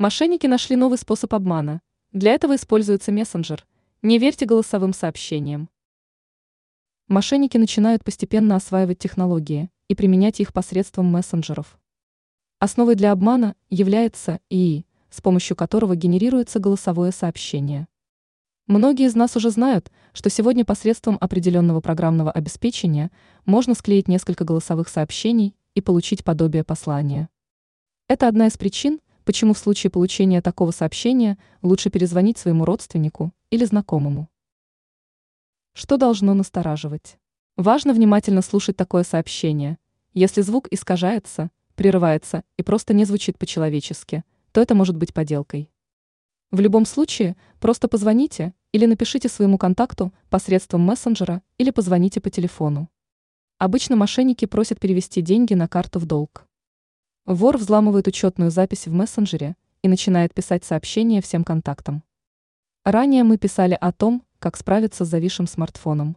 Мошенники нашли новый способ обмана. Для этого используется мессенджер. Не верьте голосовым сообщениям. Мошенники начинают постепенно осваивать технологии и применять их посредством мессенджеров. Основой для обмана является ИИ, с помощью которого генерируется голосовое сообщение. Многие из нас уже знают, что сегодня посредством определенного программного обеспечения можно склеить несколько голосовых сообщений и получить подобие послания. Это одна из причин, почему в случае получения такого сообщения лучше перезвонить своему родственнику или знакомому. Что должно настораживать? Важно внимательно слушать такое сообщение. Если звук искажается, прерывается и просто не звучит по-человечески, то это может быть подделкой. В любом случае, просто позвоните или напишите своему контакту посредством мессенджера или позвоните по телефону. Обычно мошенники просят перевести деньги на карту в долг. Вор взламывает учетную запись в мессенджере и начинает писать сообщения всем контактам. Ранее мы писали о том, как справиться с зависшим смартфоном.